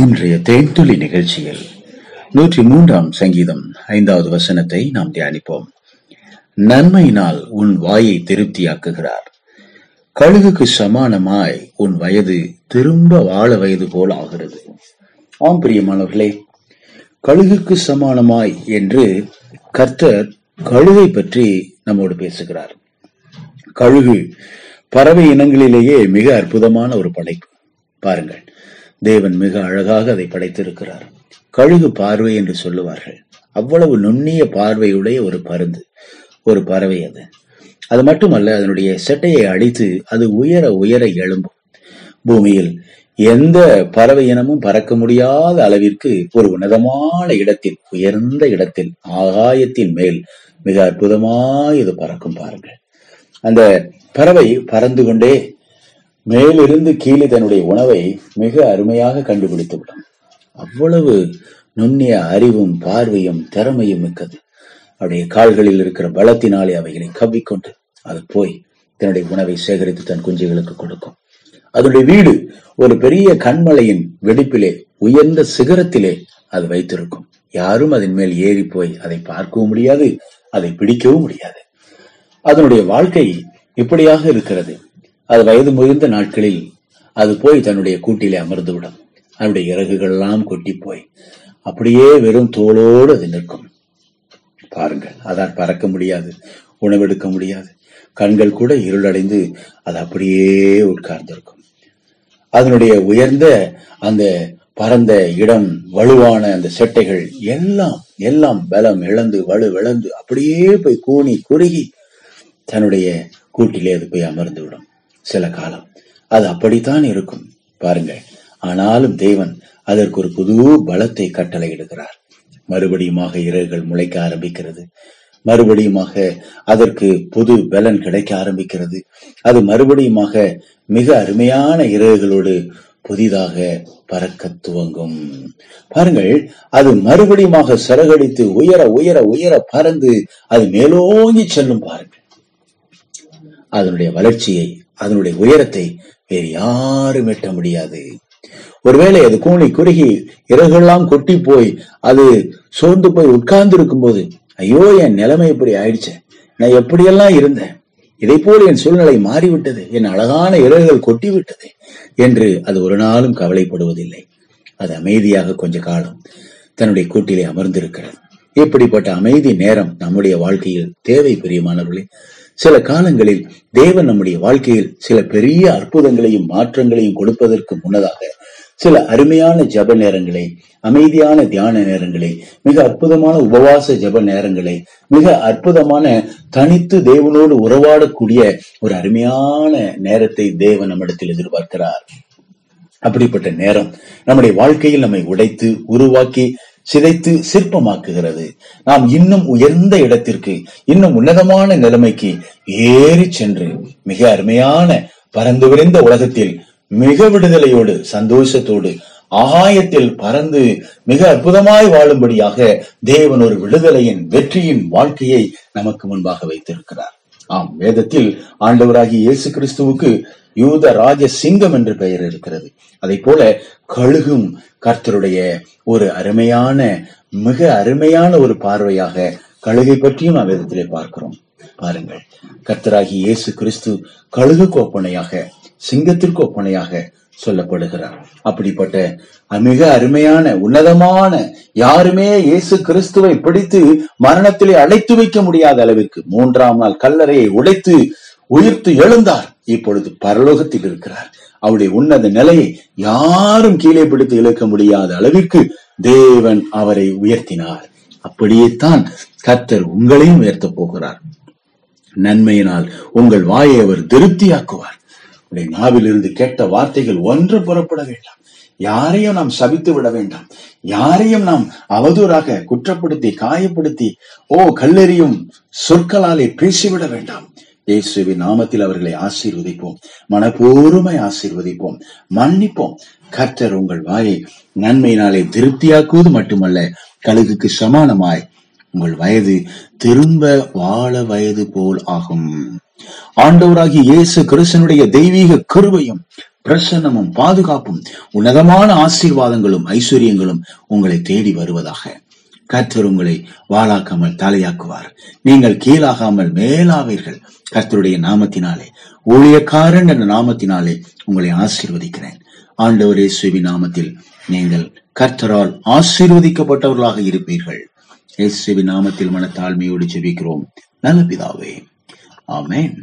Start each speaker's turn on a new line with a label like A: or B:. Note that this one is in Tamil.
A: இன்றைய தேன்துளி நிகழ்ச்சியில் நூற்றி மூன்றாம் சங்கீதம் ஐந்தாவது வசனத்தை நாம் தியானிப்போம். நன்மையினால் உன் வாயை திருப்தியாக்குகிறார். கழுகுக்கு சமானமாய் உன் வயது திரும்ப வாழ வயது போல் ஆகிறது. ஆம் பிரியமானவர்களே கழுகுக்கு சமானமாய் என்று கர்த்தர் கழுகை பற்றி நம்மோடு பேசுகிறார். கழுகு பறவை இனங்களிலேயே மிக அற்புதமான ஒரு படைப்பு. பாருங்கள். தேவன் மிக அழகாக அதை படைத்திருக்கிறார். கழுகு பார்வை என்று சொல்லுவார்கள். அவ்வளவு நுண்ணிய பார்வையுடைய ஒரு பருந்து ஒரு பறவை அது. அது மட்டுமல்ல அதனுடைய செட்டையை அடித்து அது உயர உயர எழும்பும். பூமியில் எந்த பறவை இனமும் பறக்க முடியாத அளவிற்கு ஒரு உன்னதமான இடத்தில் உயர்ந்த இடத்தில் ஆகாயத்தின் மேல் மிக அற்புதமாய் இது பறக்கும் பாருங்கள். அந்த பறவை பறந்து கொண்டே மேலிருந்து கீழே தன்னுடைய உணவை மிக அருமையாக கண்டுபிடித்து விடும் அவ்வளவு நுண்ணிய அறிவும் பார்வையும் திறமையும் மிக்கது. அவருடைய கால்களில் இருக்கிற பலத்தினாலே அவைகளை கவ்விக்கொண்டு அது போய் தன்னுடைய உணவை சேகரித்து தன் குஞ்சுகளுக்கு கொடுக்கும். அதனுடைய வீடு ஒரு பெரிய கண்மலையின் வெடிப்பிலே உயர்ந்த சிகரத்திலே அது வைத்திருக்கும். யாரும் அதன் மேல் ஏறி போய் அதை பார்க்கவும் முடியாது அதை பிடிக்கவும் முடியாது. அதனுடைய வாழ்க்கை இப்படியாக இருக்கிறது. அது வயது முதிர்ந்த நாட்களில் அது போய் தன்னுடைய கூட்டிலே அமர்ந்துவிடும். அதனுடைய இறகுகள் எல்லாம் கொட்டி போய் அப்படியே வெறும் தோளோடு அது நிற்கும். பாருங்கள் அதான் பறக்க முடியாது உணவெடுக்க முடியாது. கண்கள் கூட இருளடைந்து அது அப்படியே உட்கார்ந்திருக்கும். அதனுடைய உயர்ந்த அந்த பரந்த இடம் வலுவான அந்த செட்டைகள் எல்லாம் எல்லாம் பலம் இழந்து வலு விழந்து அப்படியே போய் கூனி குறுகி தன்னுடைய கூட்டிலே அது போய் அமர்ந்து விடும் சில காலம். அது அப்படித்தான் இருக்கும். பாருங்கள். ஆனாலும் தேவன் அதற்கு ஒரு புது பலத்தை கட்டளையிடுகிறார். மறுபடியுமாக இறகுகள் முளைக்க ஆரம்பிக்கிறது. மறுபடியுமாக அதற்கு புது பலன் கிடைக்க ஆரம்பிக்கிறது. அது மறுபடியுமாக மிக அருமையான இறகுகளோடு புதிதாக பறக்க துவங்கும். பாருங்கள். அது மறுபடியுமாக சிறகடித்து உயர உயர உயர பறந்து அது மேலோங்கி செல்லும் பாருங்கள். அதனுடைய வளர்ச்சியை அதனுடைய உயரத்தை வேறு யாரும் எட்ட முடியாது. ஒருவேளை அது கூணி குறுகி இறகுலாம் கொட்டி போய் அது சோர்ந்து போய் உட்கார்ந்து இருக்கும் போது ஐயோ என் நிலைமை இப்படி ஆயிடுச்சு நான் எப்படியெல்லாம் இருந்தேன்? இதை போல என் சூழ்நிலை மாறிவிட்டது என் அழகான இறகுகள் கொட்டி விட்டது என்று அது ஒரு நாளும் கவலைப்படுவதில்லை. அது அமைதியாக கொஞ்ச காலம் தன்னுடைய கூட்டிலே அமர்ந்திருக்கிறது. இப்படிப்பட்ட அமைதி நேரம் நம்முடைய வாழ்க்கையில் தேவை பிரியமானவர்களே. சில காலங்களில் தேவன் நம்முடைய வாழ்க்கையில் சில பெரிய அற்புதங்களையும் மாற்றங்களையும் கொடுப்பதற்கு முன்னதாக சில அருமையான ஜப நேரங்களை அமைதியான தியான நேரங்களை மிக அற்புதமான உபவாச ஜப நேரங்களை மிக அற்புதமான தனித்து தேவனோடு உறவாடக்கூடிய ஒரு அருமையான நேரத்தை தேவன் நம்மிடத்தில் எதிர்பார்க்கிறார். அப்படிப்பட்ட நேரம் நம்முடைய வாழ்க்கையில் நம்மை உடைத்து உருவாக்கி சிதைத்து சிற்பமாக்குகிறது. நாம் இன்னும் உயர்ந்த இடத்திற்கு இன்னும் உன்னதமான நிலைமைக்கு ஏறி சென்று மிக அருமையான பறந்து விரைந்த உலகத்தில் மிக விடுதலையோடு சந்தோஷத்தோடு ஆகாயத்தில் பறந்து மிக அற்புதமாய் வாழும்படியாக தேவன் ஒரு விடுதலையின் வெற்றியின் வாழ்க்கையை நமக்கு முன்பாக வைத்திருக்கிறார். ஆம் வேதத்தில் ஆண்டவராகி இயேசு கிறிஸ்துவுக்கு யூத ராஜ சிங்கம் என்று பெயர் இருக்கிறது. அதை போல கழுகும் கர்த்தருடைய ஒரு அருமையான மிக அருமையான ஒரு பார்வையாக கழுகை பற்றியும் நாம் விதத்திலே பார்க்கிறோம். பாருங்கள். கர்த்தராகி இயேசு கிறிஸ்து கழுகுக்கு ஒப்பனையாக சிங்கத்திற்கு ஒப்பனையாக சொல்லப்படுகிறார். அப்படிப்பட்ட மிக அருமையான உன்னதமான யாருமே இயேசு கிறிஸ்துவை பிடித்து மரணத்திலே அழைத்து வைக்க முடியாத அளவிற்கு மூன்றாம் நாள் கல்லறையை உடைத்து உயிர்த்து எழுந்தார். இப்பொழுது பரலோகத்தில் இருக்கிறார். அவருடைய உன்னத நிலையை யாரும் கீழே பிடித்து இழுக்க முடியாத அளவிற்கு தேவன் அவரை உயர்த்தினார். அப்படியே தான் கர்த்தர் உங்களையும் உயர்த்த போகிறார். நன்மையினால் உங்கள் வாயை அவர் திருப்தியாக்குவார். உடைய நாவிலிருந்து கேட்ட வார்த்தைகள் ஒன்று புறப்பட வேண்டாம். யாரையும் நாம் சபித்து விட வேண்டாம். யாரையும் நாம் அவதூறாக குற்றப்படுத்தி காயப்படுத்தி ஓ கல்லெறியும் சொற்களாலே பேசிவிட வேண்டாம். இயேசுவின் நாமத்தில் அவர்களை ஆசீர்வதிப்போம். மனப்பூர்வமாய் ஆசீர்வதிப்போம். மன்னிப்போம். கர்த்தர் உங்கள் வாயை நன்மையினாலே திருப்தியாக்குவது மட்டுமல்ல கழுகுக்கு சமானமாய் உங்கள் வயது திரும்ப வாழ வயது போல் ஆகும். ஆண்டவராகிய இயேசு கிருஷ்ணனுடைய தெய்வீக கருவையும் பிரசன்னமும் பாதுகாப்பும் உன்னதமான ஆசீர்வாதங்களும் ஐஸ்வர்யங்களும் உங்களை தேடி வருவதாக. கர்த்தர் உங்களை வாழாக்காமல் தலையாக்குவார். நீங்கள் கீழாகாமல் மேலாவீர்கள். கர்த்தருடைய நாமத்தினாலே ஊழியக்காரன் என்ற நாமத்தினாலே உங்களை ஆசீர்வதிக்கிறேன். ஆண்டவர் இயேசுவி நாமத்தில் நீங்கள் கர்த்தரால் ஆசீர்வதிக்கப்பட்டவர்களாக இருப்பீர்கள். இயேசுவி நாமத்தில் மனத்தாழ்மையோடு ஜெபிக்கிறோம். நல்ல பிதாவே. ஆமேன்.